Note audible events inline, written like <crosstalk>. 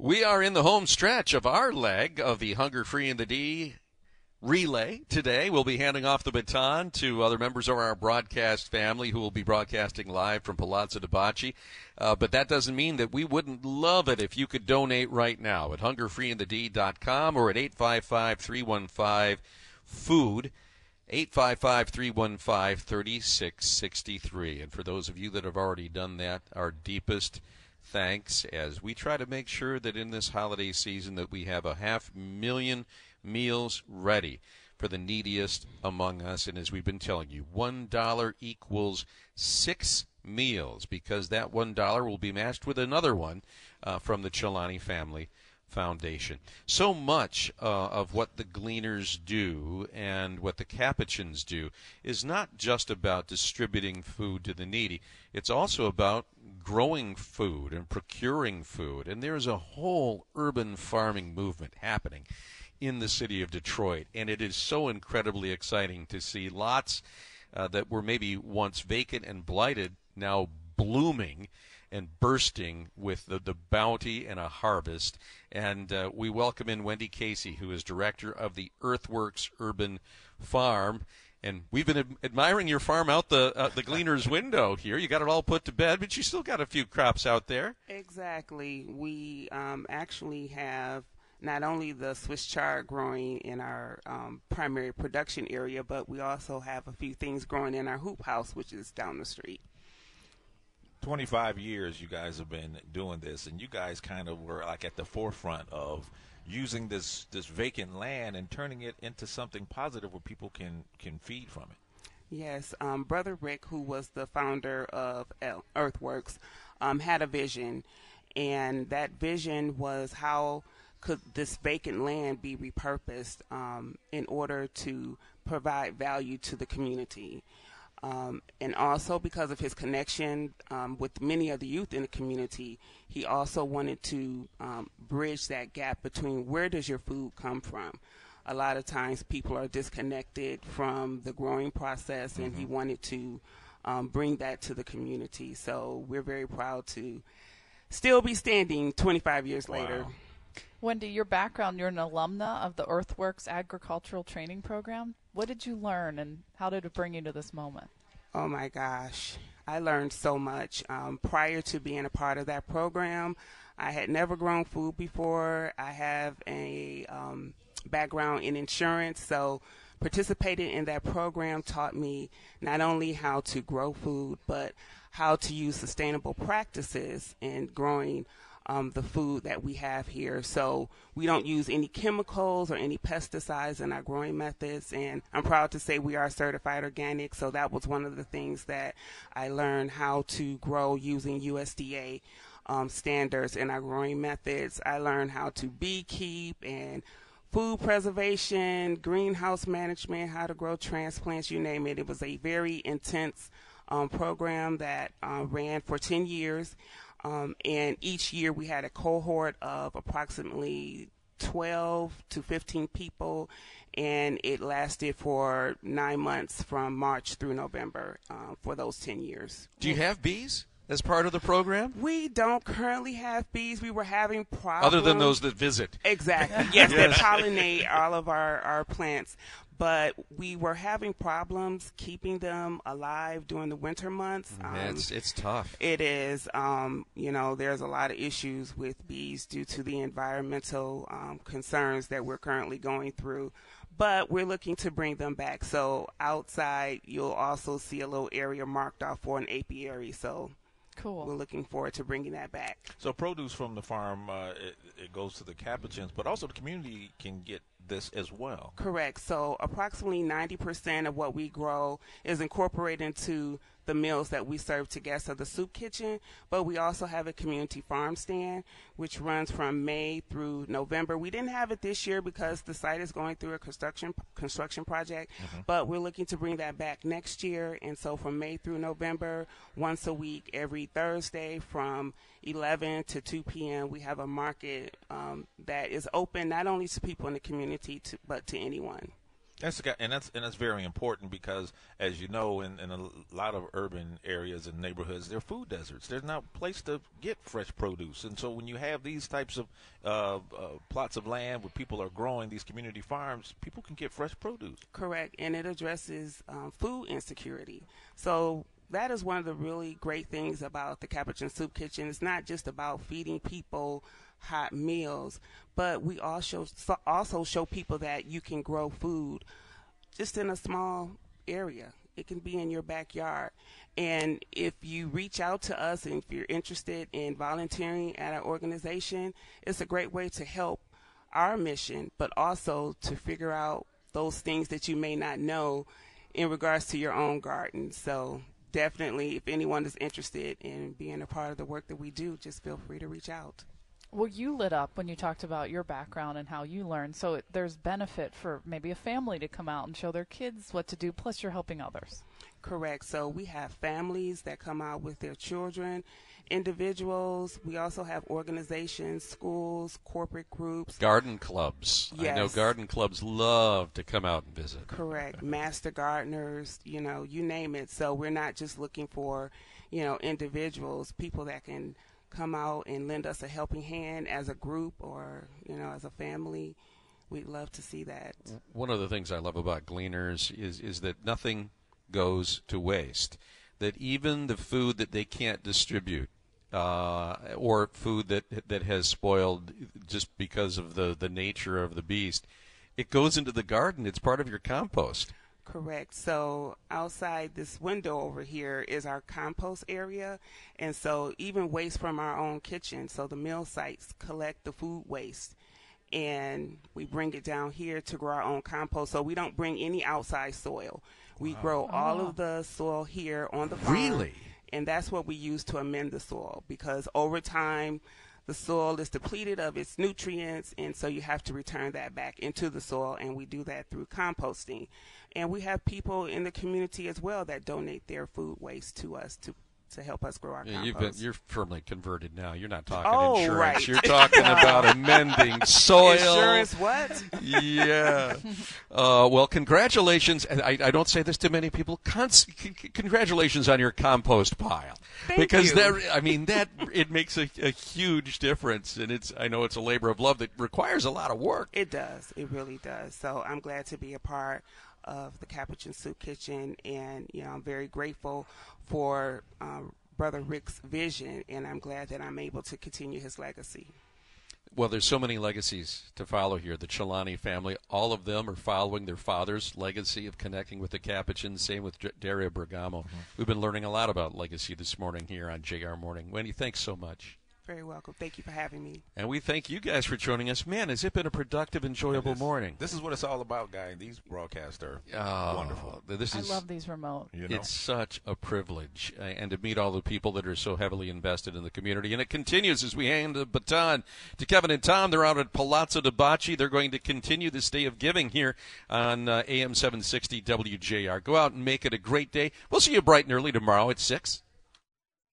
We are in the home stretch of our leg of the Hunger Free and the D relay today. We'll be handing off the baton to other members of our broadcast family who will be broadcasting live from Palazzo di Bocce. Uh, but that doesn't mean that we wouldn't love it if you could donate right now at hungerfreeandthed.com or at 855 315 food. 855 315 3663. And for those of you that have already done that, our deepest thanks as we try to make sure that in this holiday season that we have a half million meals ready for the neediest among us. And as we've been telling you one dollar equals six meals because that one dollar will be matched with another one uh, from the Chilani family Foundation. So much uh, of what the Gleaners do and what the Capuchins do is not just about distributing food to the needy, it's also about growing food and procuring food. And there is a whole urban farming movement happening in the city of Detroit. And it is so incredibly exciting to see lots uh, that were maybe once vacant and blighted now blooming and bursting with the, the bounty and a harvest. And uh, we welcome in Wendy Casey, who is director of the Earthworks Urban Farm. And we've been admiring your farm out the uh, the gleaner's <laughs> window here. You got it all put to bed, but you still got a few crops out there. Exactly. We um, actually have not only the Swiss chard growing in our um, primary production area, but we also have a few things growing in our hoop house, which is down the street. 25 years you guys have been doing this and you guys kind of were like at the forefront of using this this vacant land and turning it into something positive where people can can feed from it. Yes um, brother rick who was the founder of earthworks um, had a vision and that vision was how could this vacant land be repurposed um, in order to provide value to the community um, and also because of his connection um, with many of the youth in the community, he also wanted to um, bridge that gap between where does your food come from. A lot of times people are disconnected from the growing process, mm-hmm. and he mm-hmm. wanted to um, bring that to the community. So we're very proud to still be standing 25 years wow. later. Wendy, your background, you're an alumna of the Earthworks Agricultural Training Program. What did you learn and how did it bring you to this moment? Oh my gosh, I learned so much. Um, prior to being a part of that program, I had never grown food before. I have a um, background in insurance, so participating in that program taught me not only how to grow food, but how to use sustainable practices in growing um, the food that we have here. So we don't use any chemicals or any pesticides in our growing methods. And I'm proud to say we are certified organic. So that was one of the things that I learned how to grow using USDA um, standards in our growing methods. I learned how to beekeep and food preservation, greenhouse management, how to grow transplants, you name it. It was a very intense um, program that uh, ran for 10 years. Um, and each year we had a cohort of approximately 12 to 15 people, and it lasted for nine months from March through November uh, for those 10 years. Do you have bees? As part of the program? We don't currently have bees. We were having problems. Other than those that visit. Exactly. Yes, <laughs> yes. that pollinate all of our, our plants but we were having problems keeping them alive during the winter months. Um, it's it's tough. It is. Um, you know, there's a lot of issues with bees due to the environmental um, concerns that we're currently going through. But we're looking to bring them back. So outside, you'll also see a little area marked off for an apiary. So Cool. We're looking forward to bringing that back. So produce from the farm, uh, it, it, goes to the Capuchins, but also the community can get this as well. Correct. So approximately 90% of what we grow is incorporated into the meals that we serve to guests of the soup kitchen, but we also have a community farm stand which runs from May through November. We didn't have it this year because the site is going through a construction construction project, mm-hmm. but we're looking to bring that back next year. And so from May through November, once a week, every Thursday from 11 to 2 p.m., we have a market um, that is open not only to people in the community to, but to anyone. That's and that's and that's very important because, as you know, in, in a lot of urban areas and neighborhoods, they're food deserts. There's not a place to get fresh produce, and so when you have these types of uh, uh, plots of land where people are growing these community farms, people can get fresh produce. Correct, and it addresses um, food insecurity. So that is one of the really great things about the Capuchin Soup Kitchen. It's not just about feeding people hot meals, but we also also show people that you can grow food just in a small area. It can be in your backyard. And if you reach out to us and if you're interested in volunteering at our organization, it's a great way to help our mission, but also to figure out those things that you may not know in regards to your own garden. So definitely, if anyone is interested in being a part of the work that we do, just feel free to reach out. Well, you lit up when you talked about your background and how you learned. So it, there's benefit for maybe a family to come out and show their kids what to do. Plus, you're helping others. Correct. So we have families that come out with their children, individuals. We also have organizations, schools, corporate groups, garden clubs. Yes. I know garden clubs love to come out and visit. Correct. Master gardeners, you know, you name it. So we're not just looking for, you know, individuals, people that can come out and lend us a helping hand as a group or you know as a family we'd love to see that. One of the things i love about gleaners is is that nothing goes to waste that even the food that they can't distribute uh, or food that that has spoiled just because of the the nature of the beast it goes into the garden. It's part of your compost Correct. So outside this window over here is our compost area. And so even waste from our own kitchen. So the mill sites collect the food waste and we bring it down here to grow our own compost. So we don't bring any outside soil. We wow. grow all of ah. the soil here on the farm. Really? And that's what we use to amend the soil because over time the soil is depleted of its nutrients and so you have to return that back into the soil and we do that through composting. And we have people in the community as well that donate their food waste to us to to help us grow our yeah, compost. Been, you're firmly converted now. You're not talking oh, insurance. Right. You're talking <laughs> about amending <laughs> soil. Insurance what? yeah. <laughs> Uh, well, congratulations. And I, I, don't say this to many people. Cons- c- congratulations on your compost pile. Thank because you. that I mean that it makes a, a huge difference and it's I know it's a labor of love that requires a lot of work. It does. It really does. So I'm glad to be a part of the Capuchin Soup Kitchen, and you know I'm very grateful for um, Brother Rick's vision, and I'm glad that I'm able to continue his legacy. Well, there's so many legacies to follow here. The Chelani family, all of them are following their father's legacy of connecting with the Capuchins. Same with Daria Bergamo. Mm-hmm. We've been learning a lot about legacy this morning here on JR Morning. Wendy, thanks so much very welcome. Thank you for having me. And we thank you guys for joining us. Man, has it been a productive, enjoyable this, morning? This is what it's all about, guy. These broadcasts are oh, wonderful. This is, I love these remote. You know? It's such a privilege, uh, and to meet all the people that are so heavily invested in the community. And it continues as we hand the baton to Kevin and Tom. They're out at Palazzo di Bocce. They're going to continue this day of giving here on uh, AM 760 WJR. Go out and make it a great day. We'll see you bright and early tomorrow at 6.